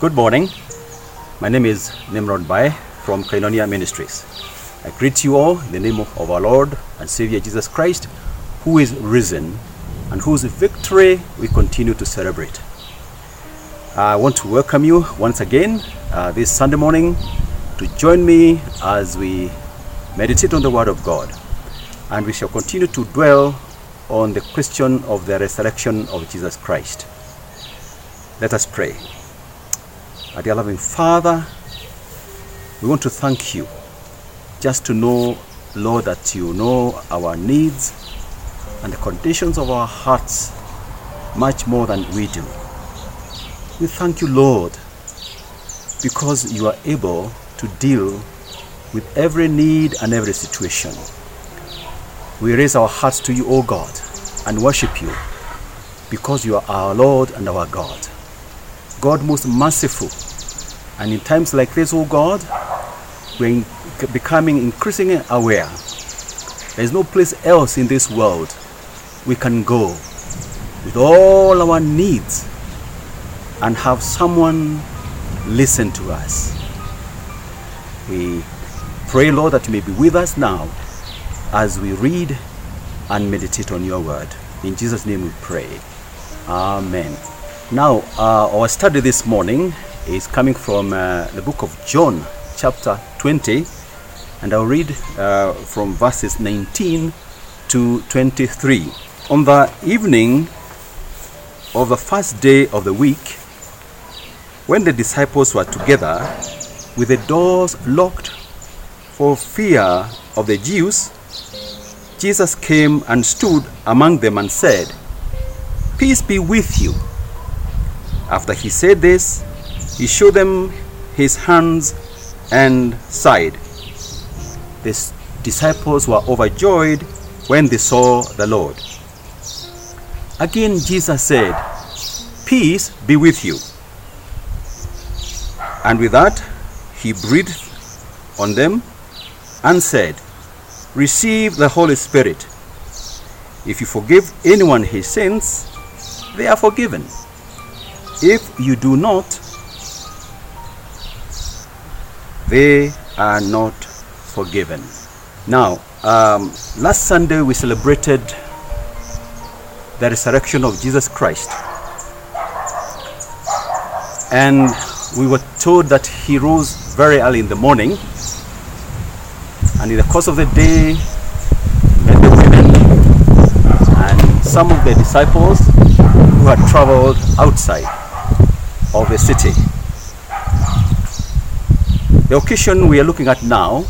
Good morning. My name is Nimrod Bai from Koinonia Ministries. I greet you all in the name of our Lord and Savior Jesus Christ, who is risen and whose victory we continue to celebrate. I want to welcome you once again uh, this Sunday morning to join me as we meditate on the Word of God. And we shall continue to dwell on the question of the resurrection of Jesus Christ. Let us pray. Our dear loving Father, we want to thank you just to know, Lord, that you know our needs and the conditions of our hearts much more than we do. We thank you, Lord, because you are able to deal with every need and every situation. We raise our hearts to you, O God, and worship you because you are our Lord and our God. God most merciful. And in times like this, O God, we're becoming increasingly aware. There is no place else in this world we can go with all our needs and have someone listen to us. We pray, Lord, that you may be with us now as we read and meditate on your word. In Jesus' name we pray. Amen. Now, uh, our study this morning is coming from uh, the book of John, chapter 20, and I'll read uh, from verses 19 to 23. On the evening of the first day of the week, when the disciples were together with the doors locked for fear of the Jews, Jesus came and stood among them and said, Peace be with you. After he said this, he showed them his hands and side. The disciples were overjoyed when they saw the Lord. Again, Jesus said, Peace be with you. And with that, he breathed on them and said, Receive the Holy Spirit. If you forgive anyone his sins, they are forgiven. If you do not, they are not forgiven. Now, um, last Sunday we celebrated the resurrection of Jesus Christ. And we were told that he rose very early in the morning. And in the course of the day, met the women and some of the disciples who had traveled outside of the city. The occasion we are looking at now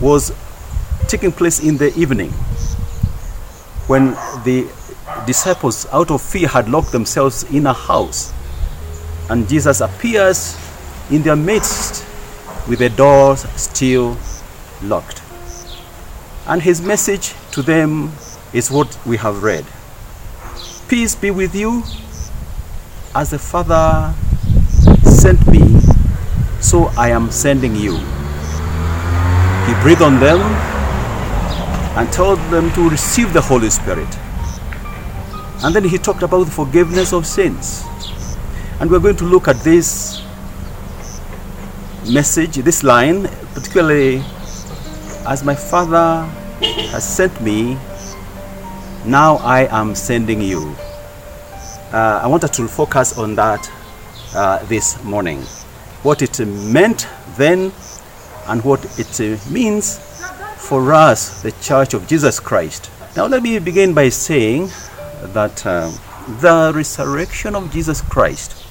was taking place in the evening when the disciples, out of fear, had locked themselves in a house. And Jesus appears in their midst with the doors still locked. And his message to them is what we have read Peace be with you, as the Father sent me, so I am sending you. He breathed on them and told them to receive the Holy Spirit. And then he talked about the forgiveness of sins. And we're going to look at this message, this line, particularly as my Father has sent me, now I am sending you. Uh, I wanted to focus on that uh, this morning. What it meant then and what it means for us, the Church of Jesus Christ. Now, let me begin by saying that uh, the resurrection of Jesus Christ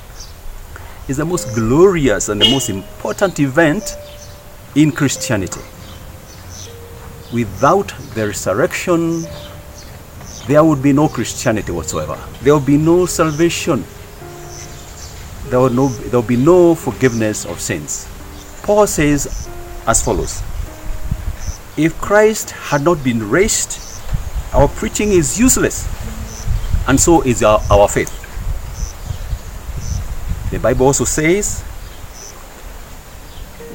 is the most glorious and the most important event in Christianity. Without the resurrection, there would be no Christianity whatsoever. There would be no salvation. There would, no, there would be no forgiveness of sins. Paul says as follows If Christ had not been raised, our preaching is useless, and so is our, our faith. The Bible also says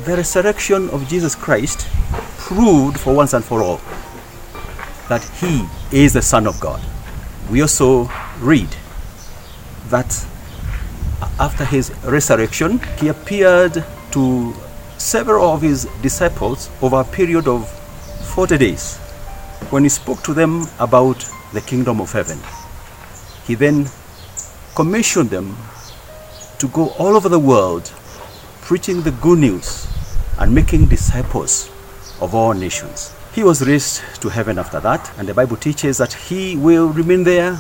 the resurrection of Jesus Christ proved for once and for all that he is the Son of God. We also read that after his resurrection, he appeared to several of his disciples over a period of 40 days when he spoke to them about the kingdom of heaven. He then commissioned them to go all over the world preaching the good news and making disciples of all nations. He was raised to heaven after that, and the Bible teaches that he will remain there,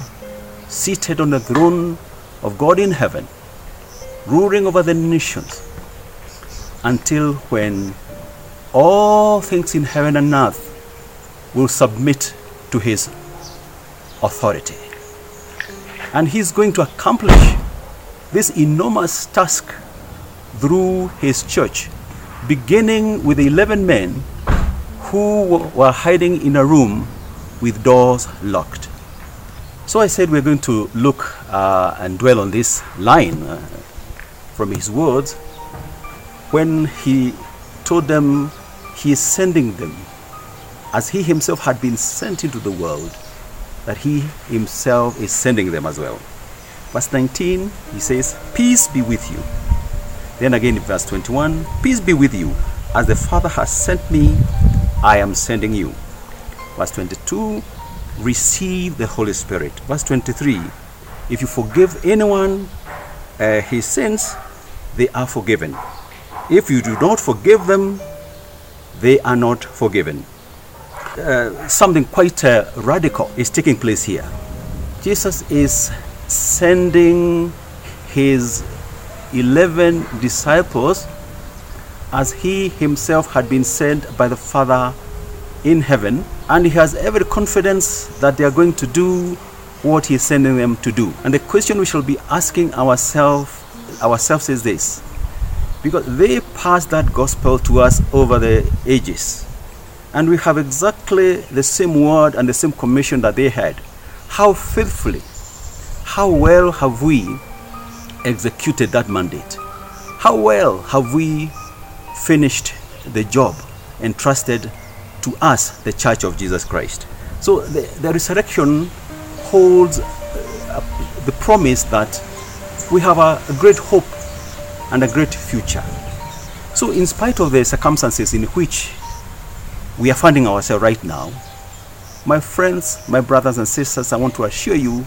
seated on the throne of God in heaven, ruling over the nations, until when all things in heaven and earth will submit to his authority. And he's going to accomplish this enormous task through his church, beginning with the 11 men who were hiding in a room with doors locked. So I said we're going to look uh, and dwell on this line uh, from his words when he told them he is sending them as he himself had been sent into the world, that he himself is sending them as well. Verse 19, he says, Peace be with you. Then again in verse 21, Peace be with you. As the Father has sent me, I am sending you. Verse 22, receive the Holy Spirit. Verse 23, if you forgive anyone uh, his sins, they are forgiven. If you do not forgive them, they are not forgiven. Uh, something quite uh, radical is taking place here. Jesus is sending his 11 disciples as he himself had been sent by the Father in heaven, and he has every confidence that they are going to do what he is sending them to do. And the question we shall be asking ourselves ourselves is this because they passed that gospel to us over the ages. And we have exactly the same word and the same commission that they had. How faithfully, how well have we executed that mandate? How well have we finished the job entrusted to us, the Church of Jesus Christ. So the, the resurrection holds uh, the promise that we have a, a great hope and a great future. So, in spite of the circumstances in which we are finding ourselves right now, my friends, my brothers and sisters, I want to assure you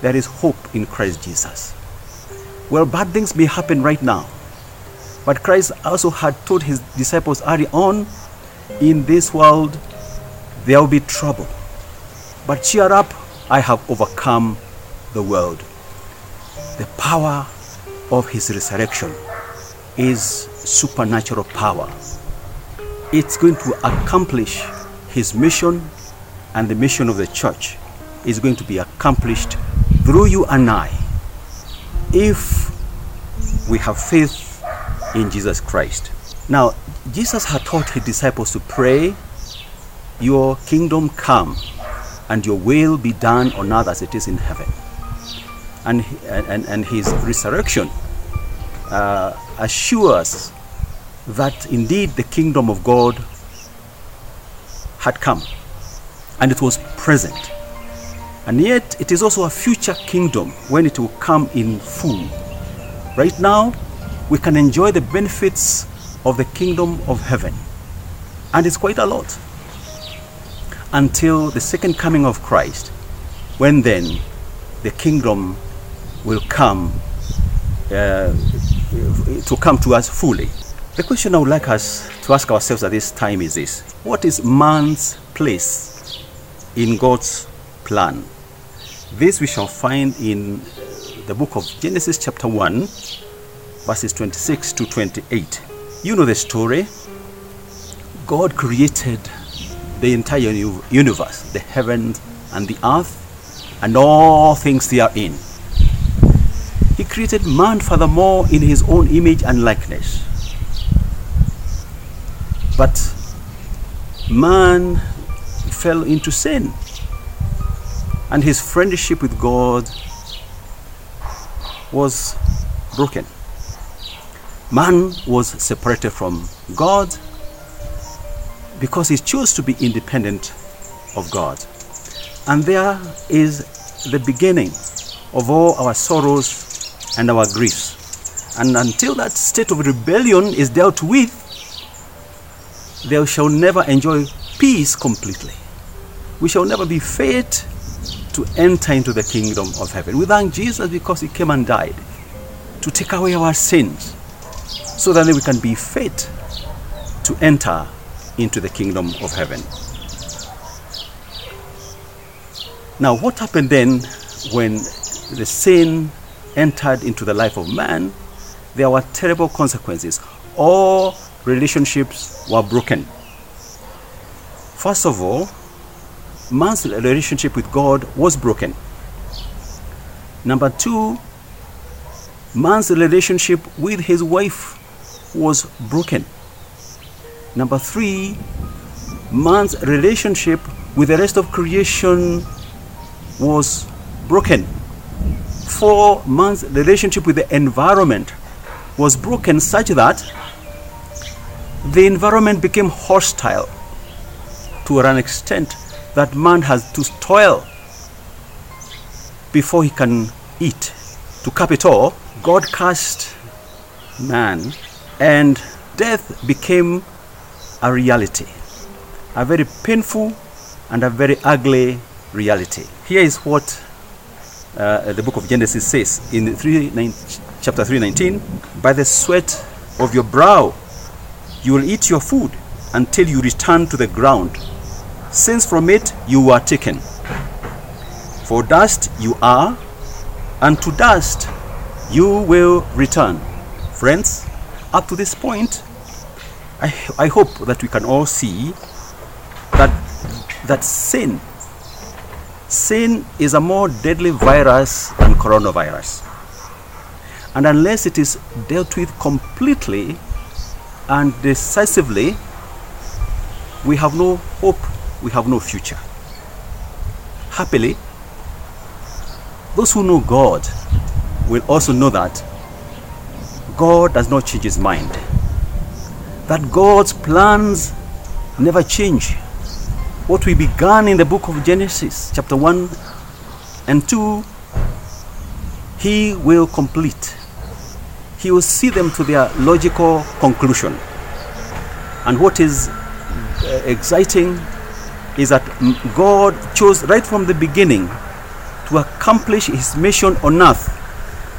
there is hope in Christ Jesus. Well, bad things may happen right now, but Christ also had told his disciples early on in this world there will be trouble. But cheer up, I have overcome the world. The power of his resurrection is supernatural power. It's going to accomplish his mission and the mission of the church is going to be accomplished through you and I if we have faith in Jesus Christ. Now, Jesus had taught his disciples to pray, Your kingdom come, and your will be done on earth as it is in heaven. And, and, and his resurrection uh, assures that indeed the kingdom of God had come and it was present. And yet, it is also a future kingdom when it will come in full. Right now, we can enjoy the benefits of the kingdom of heaven. And it's quite a lot. Until the second coming of Christ, when then the kingdom will come uh, to come to us fully. The question I would like us to ask ourselves at this time is this What is man's place in God's plan? This we shall find in the book of Genesis, chapter 1, verses 26 to 28. You know the story. God created the entire universe, the heavens and the earth, and all things therein. He created man, furthermore, in his own image and likeness. But man fell into sin, and his friendship with God was broken man was separated from God because he chose to be independent of God. And there is the beginning of all our sorrows and our griefs. And until that state of rebellion is dealt with, they shall never enjoy peace completely. We shall never be fit to enter into the kingdom of heaven. We thank Jesus because he came and died to take away our sins so that we can be fit to enter into the kingdom of heaven. Now, what happened then when the sin entered into the life of man? There were terrible consequences. All relationships were broken. First of all, man's relationship with God was broken. Number two, man's relationship with his wife was broken. Number three, man's relationship with the rest of creation was broken. Four, man's relationship with the environment was broken such that the environment became hostile to an extent that man has to toil before he can eat. To cap it all, God cast man and death became a reality. A very painful and a very ugly reality. Here is what uh, the book of Genesis says in 3, 9, chapter 3:19, "By the sweat of your brow you will eat your food until you return to the ground, since from it you were taken. For dust you are, and to dust you will return." Friends, up to this point, I, I hope that we can all see that that sin sin is a more deadly virus than coronavirus. And unless it is dealt with completely and decisively, we have no hope, we have no future. Happily, those who know God will also know that God does not change his mind. That God's plans never change what we began in the book of Genesis, chapter 1 and 2, he will complete. He will see them to their logical conclusion. And what is uh, exciting is that God chose right from the beginning to accomplish his mission on earth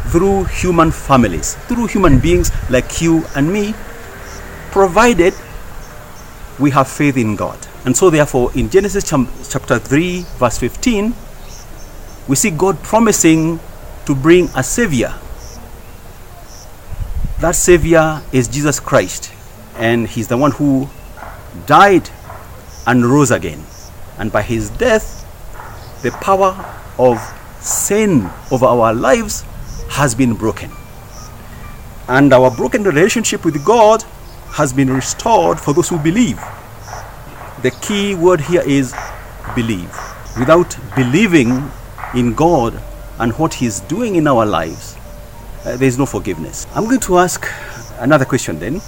through human families, through human beings like you and me, provided we have faith in God. And so, therefore, in Genesis chapter 3, verse 15, we see God promising to bring a Savior. That Savior is Jesus Christ, and He's the one who died and rose again. And by His death, the power of sin over our lives has been broken. And our broken relationship with God has been restored for those who believe. The key word here is believe. Without believing in God and what He's doing in our lives, uh, there is no forgiveness. I'm going to ask another question then.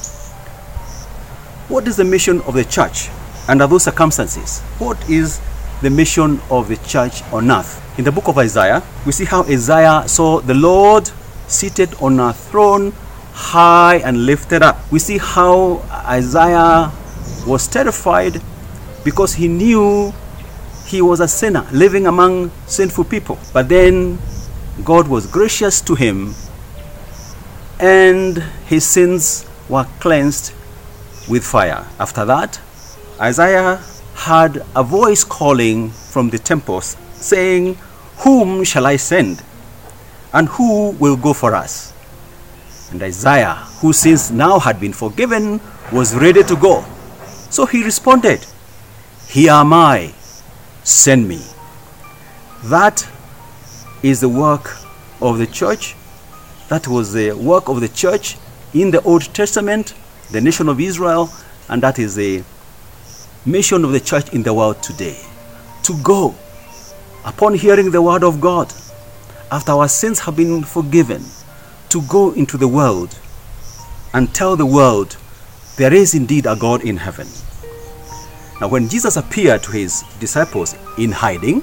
What is the mission of the church under those circumstances? What is the mission of the church on earth? In the book of Isaiah, we see how Isaiah saw the Lord seated on a throne high and lifted up. We see how Isaiah was terrified because he knew he was a sinner living among sinful people. But then God was gracious to him and his sins were cleansed with fire. After that, Isaiah heard a voice calling from the temples, saying, Whom shall I send? And who will go for us? And Isaiah, whose sins now had been forgiven, was ready to go. So he responded, here am I, send me. That is the work of the church. That was the work of the church in the Old Testament, the nation of Israel, and that is the mission of the church in the world today. To go upon hearing the word of God, after our sins have been forgiven, to go into the world and tell the world there is indeed a God in heaven. Now, when Jesus appeared to his disciples in hiding,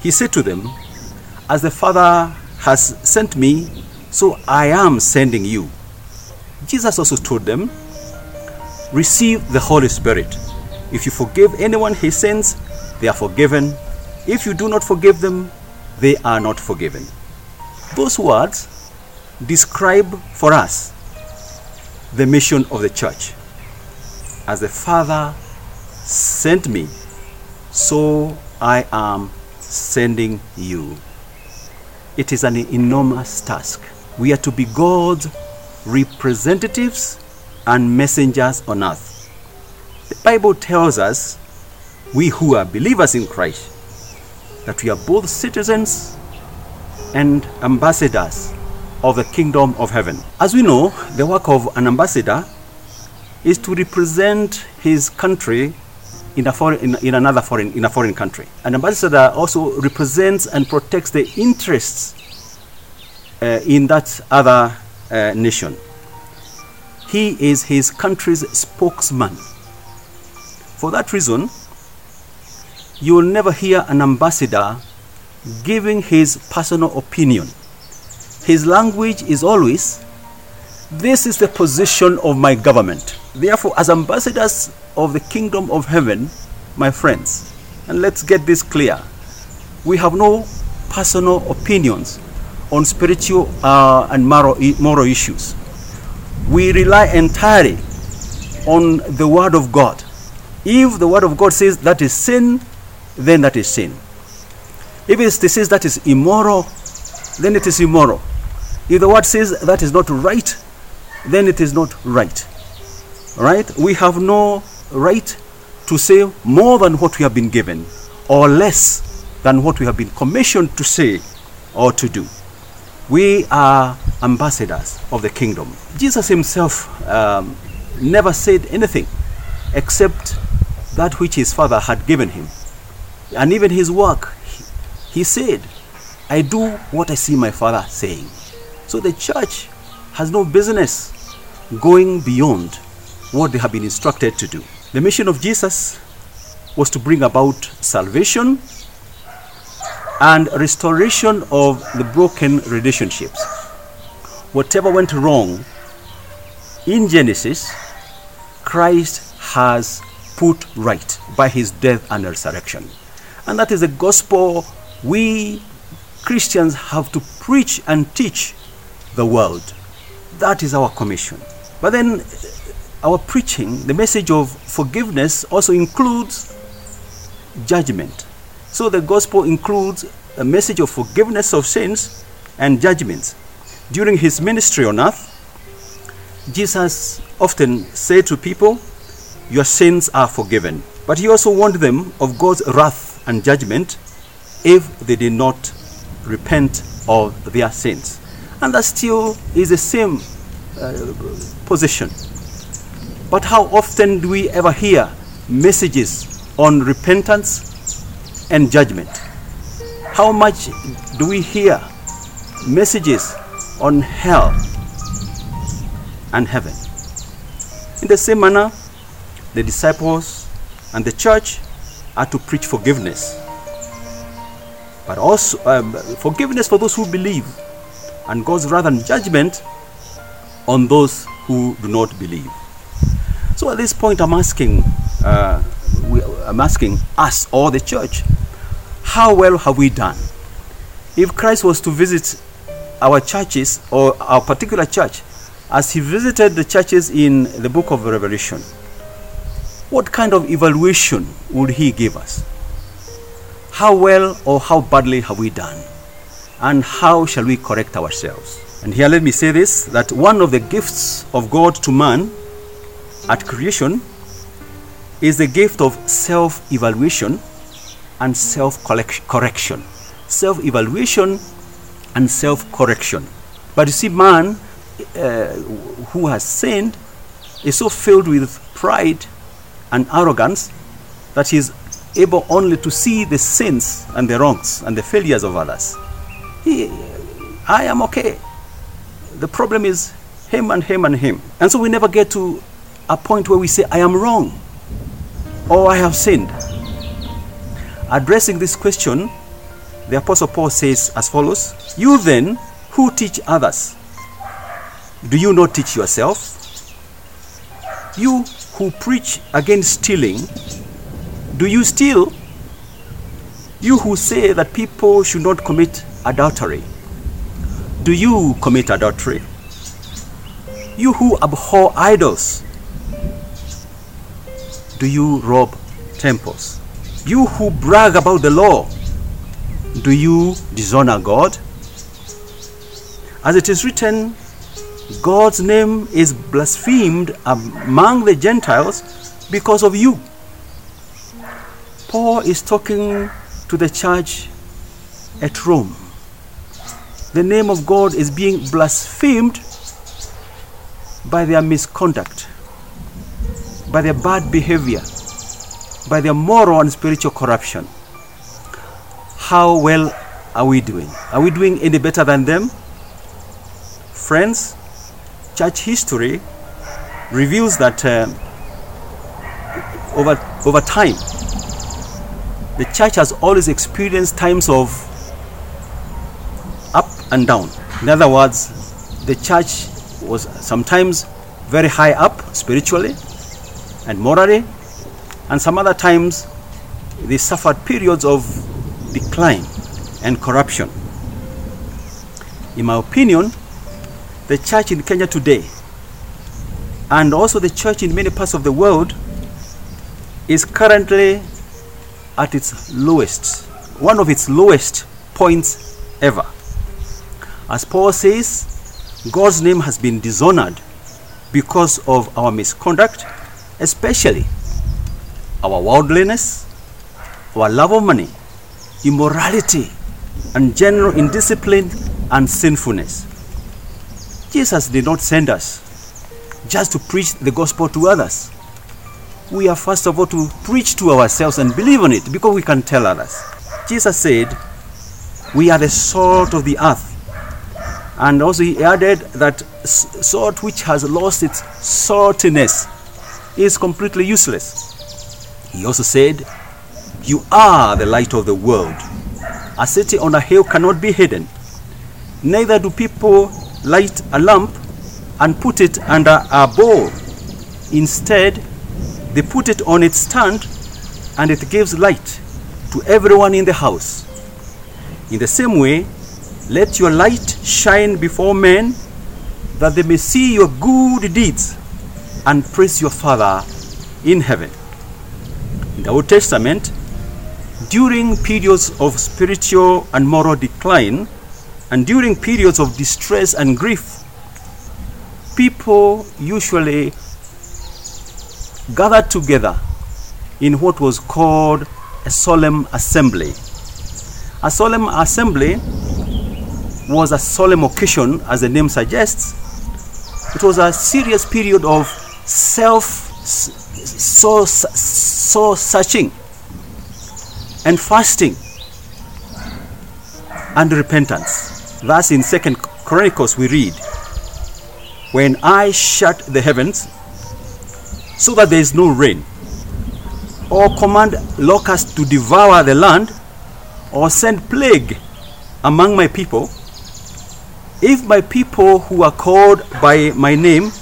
he said to them, As the Father has sent me, So I am sending you. Jesus also told them, Receive the Holy Spirit. If you forgive anyone his sins, they are forgiven. If you do not forgive them, they are not forgiven. Those words describe for us the mission of the church. As the Father sent me, so I am sending you. It is an enormous task. We are to be God's representatives and messengers on earth. The Bible tells us, we who are believers in Christ, that we are both citizens and ambassadors of the kingdom of heaven. As we know, the work of an ambassador is to represent his country in, a foreign, in, in another foreign, in a foreign country. An ambassador also represents and protects the interests uh, in that other uh, nation. He is his country's spokesman. For that reason, you will never hear an ambassador giving his personal opinion. His language is always, This is the position of my government. Therefore, as ambassadors of the kingdom of heaven, my friends, and let's get this clear we have no personal opinions on spiritual uh, and moral, moral issues. We rely entirely on the Word of God. If the Word of God says that is sin, then that is sin. If it says that is immoral, then it is immoral. If the Word says that is not right, then it is not right. Right? We have no right to say more than what we have been given or less than what we have been commissioned to say or to do. We are ambassadors of the kingdom. Jesus himself um, never said anything except that which his father had given him. And even his work, he, said, I do what I see my father saying. So the church has no business going beyond what they have been instructed to do. The mission of Jesus was to bring about salvation and restoration of the broken relationships. Whatever went wrong in Genesis, Christ has put right by his death and resurrection. And that is the gospel we Christians have to preach and teach the world. That is our commission. But then uh, our preaching, the message of forgiveness also includes judgment. So the gospel includes a message of forgiveness of sins and judgments. During his ministry on earth, Jesus often said to people, Your sins are forgiven. But he also warned them of God's wrath and judgment if they did not repent of their sins. And that still is the same uh, position. But how often do we ever hear messages on repentance and judgment? How much do we hear messages on hell and heaven? In the same manner, the disciples and the church are to preach forgiveness, but also um, forgiveness for those who believe, and God's wrath and judgment on those who do not believe. So at this point, I'm asking, uh, we, I'm asking us or the church, how well have we done? If Christ was to visit our churches or our particular church, as he visited the churches in the book of Revelation, what kind of evaluation would he give us? How well or how badly have we done? And how shall we correct ourselves? And here let me say this that one of the gifts of God to man at creation is the gift of self evaluation and self correction. Self evaluation and self correction. But you see, man uh, who has sinned is so filled with pride and arrogance that he is able only to see the sins and the wrongs and the failures of others. He, I am okay. The problem is him and him and him. And so we never get to a point where we say, I am wrong or I have sinned. Addressing this question, the Apostle Paul says as follows You then who teach others, Do you not teach yourself? You who preach against stealing, do you steal? You who say that people should not commit adultery, do you commit adultery? You who abhor idols, do you rob temples? You who brag about the law, do you dishonor God? As it is written, God's name is blasphemed among the Gentiles because of you. Paul is talking to the church at Rome. The name of God is being blasphemed by their misconduct, by their bad behavior, by their moral and spiritual corruption. How well are we doing? Are we doing any better than them? Friends, church history reveals that uh, over, over time, the church has always experienced times of up and down. In other words, the church was sometimes very high up spiritually and morally, and some other times they suffered periods of decline and corruption. In my opinion, the church in Kenya today and also the church in many parts of the world is currently at its lowest, one of its lowest points ever. As Paul says, God's name has been dishonored because of our misconduct, especially our worldliness, our love of money, immorality, and general indiscipline and sinfulness. Jesus did not send us just to preach the gospel to others. We are first of all to preach to ourselves and believe on it because we can tell others. Jesus said, We are the salt of the earth. And also, he added that salt which has lost its saltiness is completely useless. He also said, You are the light of the world. A city on a hill cannot be hidden. Neither do people light a lamp and put it under a bowl. Instead, they put it on its stand and it gives light to everyone in the house. In the same way, let your light shine before men that they may see your good deeds and praise your Father in heaven. In the Old Testament, during periods of spiritual and moral decline, and during periods of distress and grief, people usually gathered together in what was called a solemn assembly. A solemn assembly was a solemn occasion, as the name suggests. It was a serious period of self soul, searching and fasting and repentance. Thus, in Second Chronicles, we read, When I shut the heavens so that there is no rain, or command locusts to devour the land, or send plague among my people, if my people who are called by my name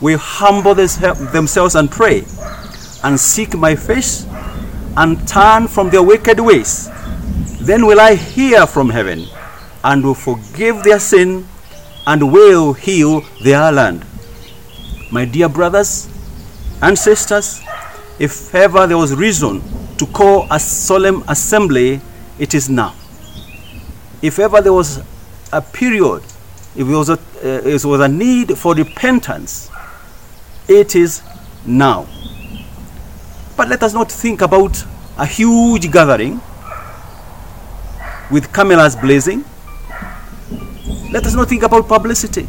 will humble themselves and pray, and seek my face, and turn from their wicked ways, then will I hear from heaven and will forgive their sin and will heal their land. My dear brothers and sisters, if ever there was reason to call a solemn assembly, it is now. If ever there was a period, if there was a, uh, there was a need for repentance, it is now. But let us not think about a huge gathering with cameras blazing let us not think about publicity.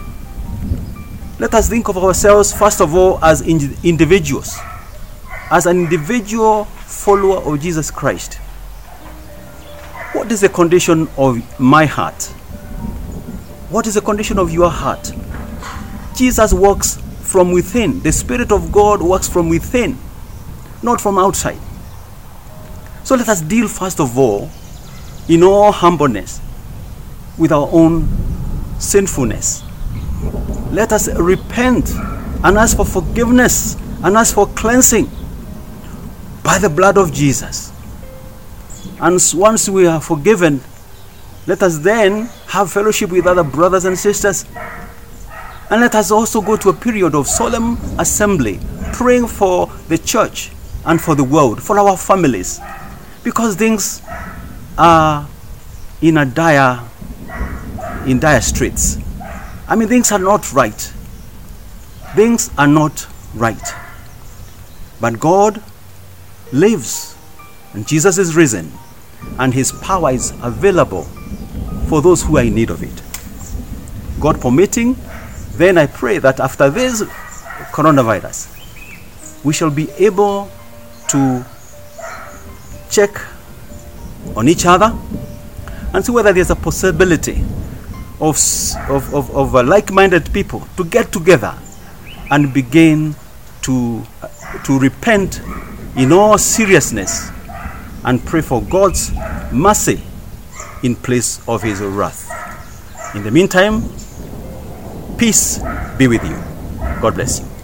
Let us think of ourselves, first of all, as in individuals, as an individual follower of Jesus Christ. What is the condition of my heart? What is the condition of your heart? Jesus works from within. The Spirit of God works from within, not from outside. So let us deal, first of all, in all humbleness with our own sinfulness. let us repent and ask for forgiveness and ask for cleansing by the blood of Jesus. And once we are forgiven, let us then have fellowship with other brothers and sisters. And let us also go to a period of solemn assembly, praying for the church and for the world, for our families, because things are in a dire, in dire straits. I mean, things are not right. Things are not right. But God lives, and Jesus is risen, and his power is available for those who are in need of it. God permitting, then I pray that after this coronavirus, we shall be able to check on each other and see whether there's a possibility of, of, of, of uh, like minded people to get together and begin to, uh, to repent in all seriousness and pray for God's mercy in place of his wrath. In the meantime, peace be with you. God bless you.